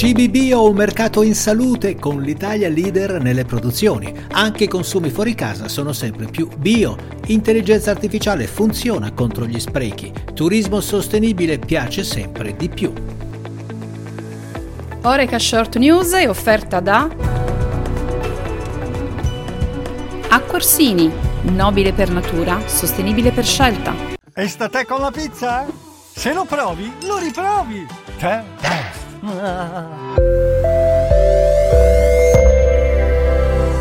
Cibi bio, un mercato in salute con l'Italia leader nelle produzioni. Anche i consumi fuori casa sono sempre più bio. Intelligenza artificiale funziona contro gli sprechi. Turismo sostenibile piace sempre di più. Oreca Short News è offerta da Acquarsini, nobile per natura, sostenibile per scelta. E sta te con la pizza? Se lo provi, lo riprovi! Te?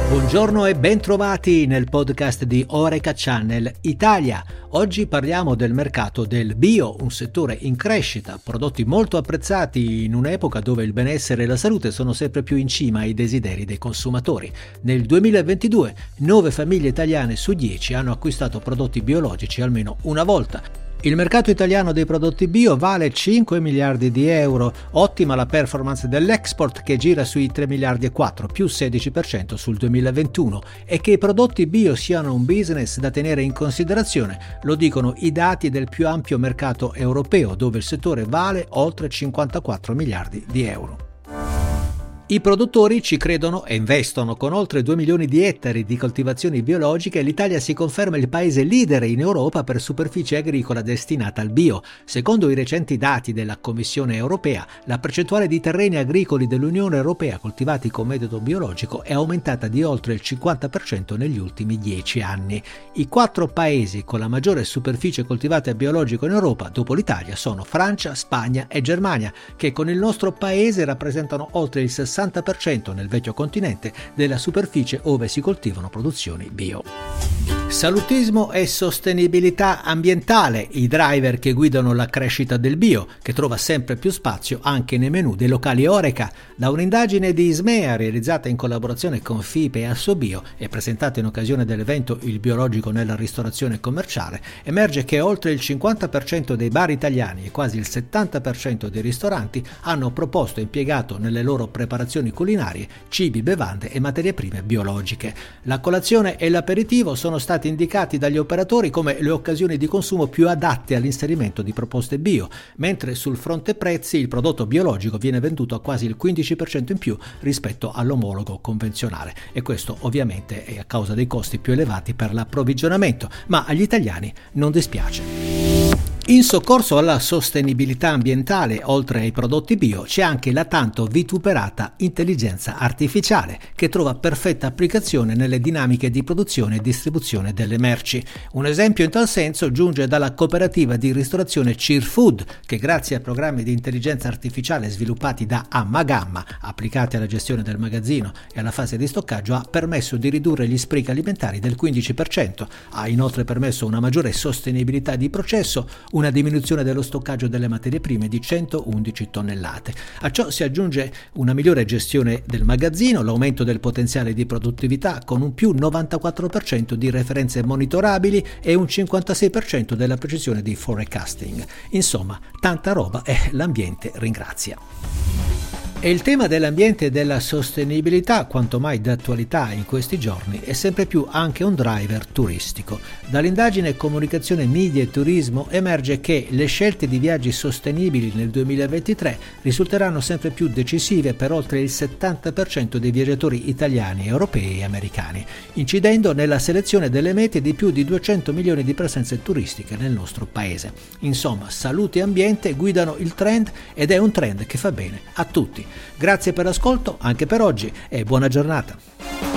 Buongiorno e bentrovati nel podcast di Oreca Channel Italia. Oggi parliamo del mercato del bio, un settore in crescita, prodotti molto apprezzati in un'epoca dove il benessere e la salute sono sempre più in cima ai desideri dei consumatori. Nel 2022 9 famiglie italiane su 10 hanno acquistato prodotti biologici almeno una volta il mercato italiano dei prodotti bio vale 5 miliardi di euro, ottima la performance dell'export che gira sui 3 miliardi e 4, più 16% sul 2021 e che i prodotti bio siano un business da tenere in considerazione lo dicono i dati del più ampio mercato europeo dove il settore vale oltre 54 miliardi di euro. I produttori ci credono e investono. Con oltre 2 milioni di ettari di coltivazioni biologiche, l'Italia si conferma il paese leader in Europa per superficie agricola destinata al bio. Secondo i recenti dati della Commissione europea, la percentuale di terreni agricoli dell'Unione europea coltivati con metodo biologico è aumentata di oltre il 50% negli ultimi 10 anni. I quattro paesi con la maggiore superficie coltivata biologico in Europa, dopo l'Italia, sono Francia, Spagna e Germania, che con il nostro paese rappresentano oltre il 60% 60% nel vecchio continente della superficie ove si coltivano produzioni bio. Salutismo e sostenibilità ambientale, i driver che guidano la crescita del bio, che trova sempre più spazio anche nei menu dei locali Oreca. Da un'indagine di Ismea realizzata in collaborazione con FIPE e Assobio e presentata in occasione dell'evento Il biologico nella ristorazione commerciale, emerge che oltre il 50% dei bar italiani e quasi il 70% dei ristoranti hanno proposto e impiegato nelle loro preparazioni culinarie cibi, bevande e materie prime biologiche. La colazione e l'aperitivo sono stati stati indicati dagli operatori come le occasioni di consumo più adatte all'inserimento di proposte bio, mentre sul fronte prezzi il prodotto biologico viene venduto a quasi il 15% in più rispetto all'omologo convenzionale e questo ovviamente è a causa dei costi più elevati per l'approvvigionamento, ma agli italiani non dispiace. In soccorso alla sostenibilità ambientale, oltre ai prodotti bio, c'è anche la tanto vituperata intelligenza artificiale, che trova perfetta applicazione nelle dinamiche di produzione e distribuzione delle merci. Un esempio in tal senso giunge dalla cooperativa di ristorazione Cheer che grazie a programmi di intelligenza artificiale sviluppati da Ammagamma, applicati alla gestione del magazzino e alla fase di stoccaggio, ha permesso di ridurre gli sprechi alimentari del 15%, ha inoltre permesso una maggiore sostenibilità di processo, una diminuzione dello stoccaggio delle materie prime di 111 tonnellate. A ciò si aggiunge una migliore gestione del magazzino, l'aumento del potenziale di produttività con un più 94% di referenze monitorabili e un 56% della precisione di forecasting. Insomma, tanta roba e l'ambiente ringrazia. E il tema dell'ambiente e della sostenibilità, quanto mai d'attualità in questi giorni, è sempre più anche un driver turistico. Dall'indagine Comunicazione Media e Turismo emerge che le scelte di viaggi sostenibili nel 2023 risulteranno sempre più decisive per oltre il 70% dei viaggiatori italiani, europei e americani, incidendo nella selezione delle mete di più di 200 milioni di presenze turistiche nel nostro paese. Insomma, salute e ambiente guidano il trend ed è un trend che fa bene a tutti. Grazie per l'ascolto anche per oggi e buona giornata.